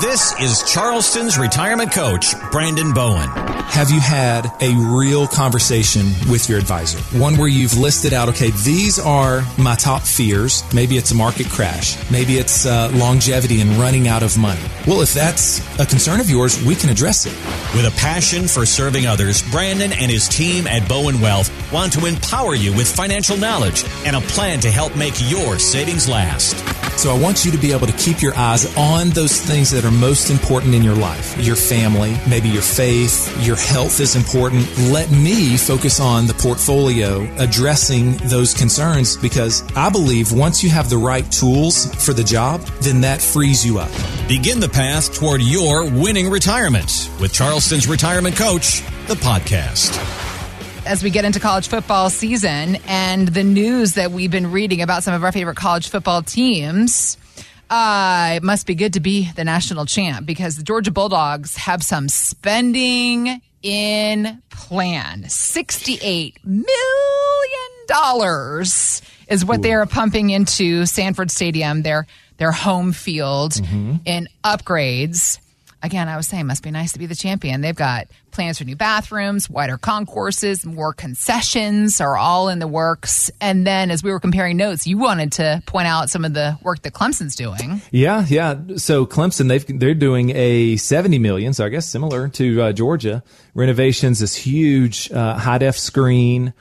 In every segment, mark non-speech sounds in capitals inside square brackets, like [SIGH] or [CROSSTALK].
This is Charleston's retirement coach, Brandon Bowen. Have you had a real conversation with your advisor? One where you've listed out, okay, these are my top fears. Maybe it's a market crash. Maybe it's uh, longevity and running out of money. Well, if that's a concern of yours, we can address it. With a passion for serving others, Brandon and his team at Bowen Wealth want to empower you with financial knowledge and a plan to help make your savings last. So I want you to be able to keep your eyes on those things that are most important in your life. Your family, maybe your faith, your health is important. Let me focus on the portfolio addressing those concerns because I believe once you have the right tools for the job, then that frees you up. Begin the path toward your winning retirement with Charleston's retirement coach, the podcast as we get into college football season and the news that we've been reading about some of our favorite college football teams. Uh, it must be good to be the national champ because the Georgia Bulldogs have some spending in plan. $68 million is what Ooh. they are pumping into Sanford Stadium, their, their home field, mm-hmm. in upgrades again, I was saying, must be nice to be the champion. They've got plans for new bathrooms, wider concourses, more concessions are all in the works. And then as we were comparing notes, you wanted to point out some of the work that Clemson's doing. Yeah, yeah. So Clemson, they've, they're doing a 70 million. So I guess similar to uh, Georgia renovations, this huge uh, high def screen,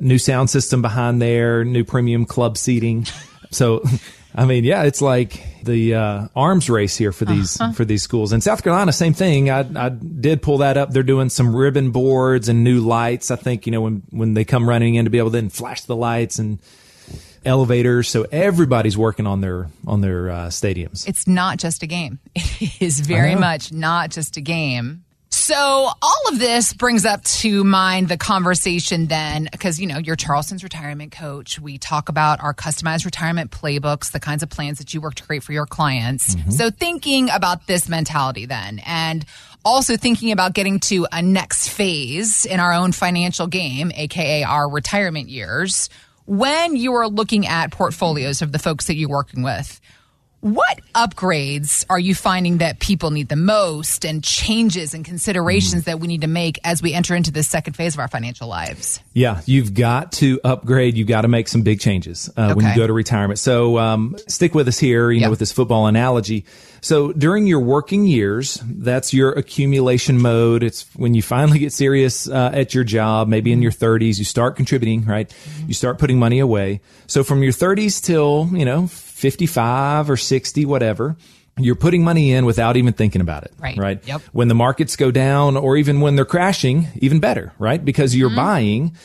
new sound system behind there, new premium club seating. So [LAUGHS] I mean, yeah, it's like the uh, arms race here for these uh-huh. for these schools. In South Carolina, same thing. I, I did pull that up. They're doing some ribbon boards and new lights. I think you know when when they come running in to be able to then flash the lights and elevators. So everybody's working on their on their uh, stadiums. It's not just a game. [LAUGHS] It is very much not just a game. So all of this brings up to mind the conversation then, because you know you're Charleston's retirement coach. We talk about our customized retirement playbooks, the kinds of plans that you work to create for your clients. Mm-hmm. So thinking about this mentality then, and also thinking about getting to a next phase in our own financial game, aka our retirement years. When you are looking at portfolios of the folks that you're working with, what upgrades are you finding that people need the most and changes and considerations mm. that we need to make as we enter into this second phase of our financial lives? Yeah, you've got to upgrade. You've got to make some big changes uh, okay. when you go to retirement. So um, stick with us here, you yep. know, with this football analogy. So during your working years, that's your accumulation mode. It's when you finally get serious uh, at your job, maybe in your 30s, you start contributing, right? Mm-hmm. You start putting money away. So from your 30s till, you know, 55 or 60, whatever, you're putting money in without even thinking about it. Right. Right. Yep. When the markets go down or even when they're crashing, even better, right? Because you're mm-hmm. buying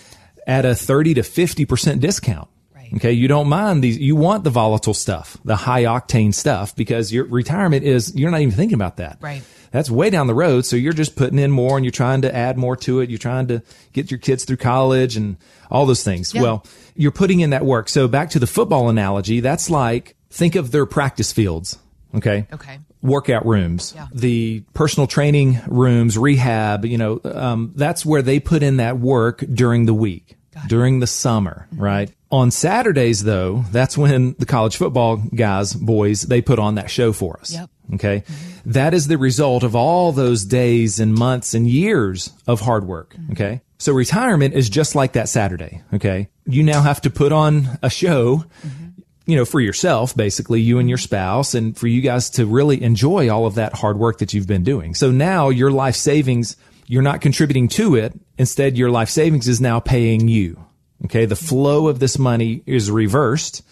at a 30 to 50% discount. Okay. You don't mind these. You want the volatile stuff, the high octane stuff because your retirement is, you're not even thinking about that. Right. That's way down the road. So you're just putting in more and you're trying to add more to it. You're trying to get your kids through college and all those things. Yeah. Well, you're putting in that work. So back to the football analogy, that's like think of their practice fields. Okay. Okay. Workout rooms, yeah. the personal training rooms, rehab, you know, um, that's where they put in that work during the week, during the summer, right? On Saturdays, though, that's when the college football guys, boys, they put on that show for us. Yep. Okay. Mm-hmm. That is the result of all those days and months and years of hard work. Mm-hmm. Okay. So retirement is just like that Saturday. Okay. You now have to put on a show, mm-hmm. you know, for yourself, basically, you and your spouse, and for you guys to really enjoy all of that hard work that you've been doing. So now your life savings, you're not contributing to it. Instead, your life savings is now paying you. Okay. The flow of this money is reversed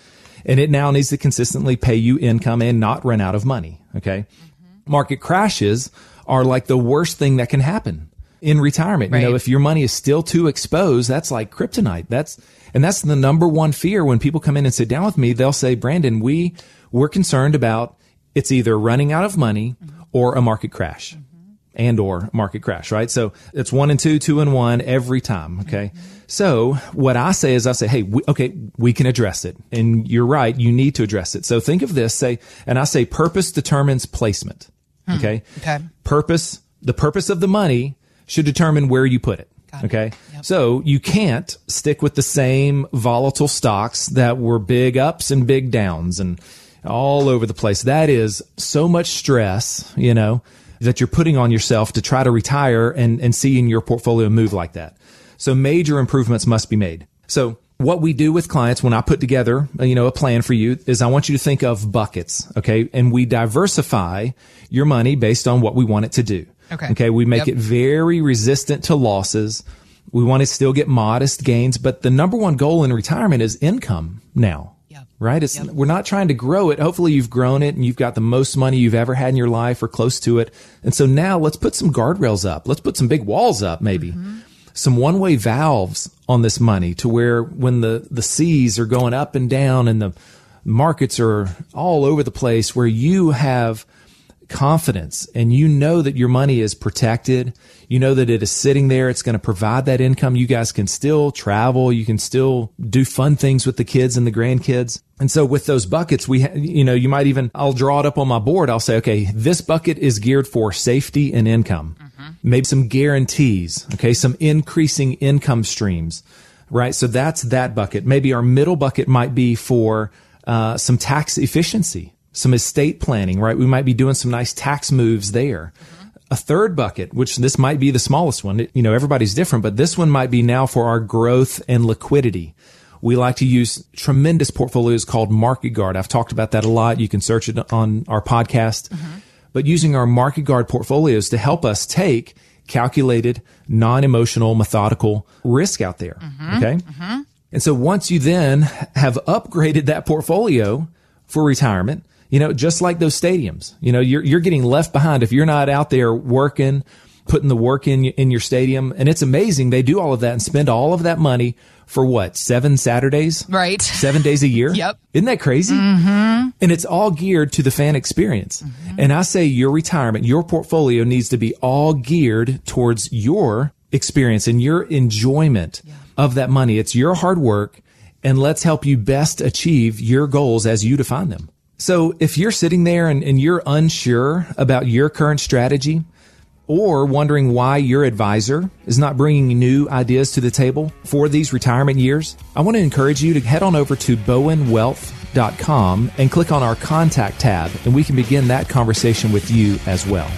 and it now needs to consistently pay you income and not run out of money. Okay. Mm-hmm. Market crashes are like the worst thing that can happen in retirement. Right. You know, if your money is still too exposed, that's like kryptonite. That's, and that's the number one fear when people come in and sit down with me. They'll say, Brandon, we, we're concerned about it's either running out of money mm-hmm. or a market crash mm-hmm. And or market crash, right? So it's one and two, two and one every time. Okay. Mm-hmm. So what I say is I say, Hey, we, okay, we can address it. And you're right. You need to address it. So think of this, say, and I say purpose determines placement. Hmm. Okay. Okay. Purpose, the purpose of the money should determine where you put it. Got okay. It. Yep. So you can't stick with the same volatile stocks that were big ups and big downs. And all over the place. That is so much stress, you know, that you're putting on yourself to try to retire and, and seeing your portfolio move like that. So major improvements must be made. So what we do with clients when I put together, uh, you know, a plan for you is I want you to think of buckets. Okay. And we diversify your money based on what we want it to do. Okay. Okay. We make Yep. it very resistant to losses. We want to still get modest gains, but the number one goal in retirement is income now. Yep. Right? It's, we're not trying to grow it. Hopefully you've grown it and you've got the most money you've ever had in your life or close to it. And so now let's put some guardrails up. Let's put some big walls up maybe. Mm-hmm. Some one-way valves on this money to where when the, the seas are going up and down and the markets are all over the place where you have confidence and you know that your money is protected. You know that it is sitting there. It's going to provide that income. You guys can still travel. You can still do fun things with the kids and the grandkids. And so with those buckets, we, ha- you know, you might even, I'll draw it up on my board. I'll say, okay, this bucket is geared for safety and income. Maybe some guarantees. Okay. Some increasing income streams. Right. So that's that bucket. Maybe our middle bucket might be for, uh, some tax efficiency some estate planning, right? We might be doing some nice tax moves there. A third bucket, which this might be the smallest one. It- you know, everybody's different, but this one might be now for our growth and liquidity. We like to use tremendous portfolios called Market Guard. I've talked about that a lot. You can search it on our podcast. But using our Market Guard portfolios to help us take calculated, non-emotional, methodical risk out there. Mm-hmm, okay. Mm-hmm. And so once you then have upgraded that portfolio for retirement, you know, just like those stadiums, you know, you're, you're getting left behind if you're not out there working, putting the work in, in your stadium. And it's amazing. They do all of that and spend all of that money for what? Seven Saturdays? Right. Seven days a year? Yep. Isn't that crazy? Mm-hmm. And it's all geared to the fan experience. And I say your retirement, your portfolio needs to be all geared towards your experience and your enjoyment of that money. It's your hard work and let's help you best achieve your goals as you define them. So if you're sitting there and, and you're unsure about your current strategy, or wondering why your advisor is not bringing new ideas to the table for these retirement years, I want to encourage you to head on over to bowenwealth.com and click on our contact tab, and we can begin that conversation with you as well.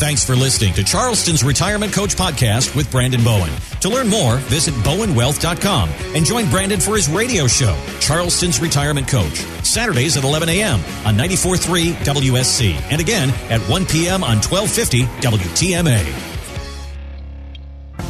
Thanks for listening to Charleston's Retirement Coach Podcast with Brandon Bowen. To learn more, visit bowenwealth.com and join Brandon for his radio show, Charleston's Retirement Coach, Saturdays at 11 a.m. on 94.3 WSC and again at 1 p.m. on 1250 WTMA.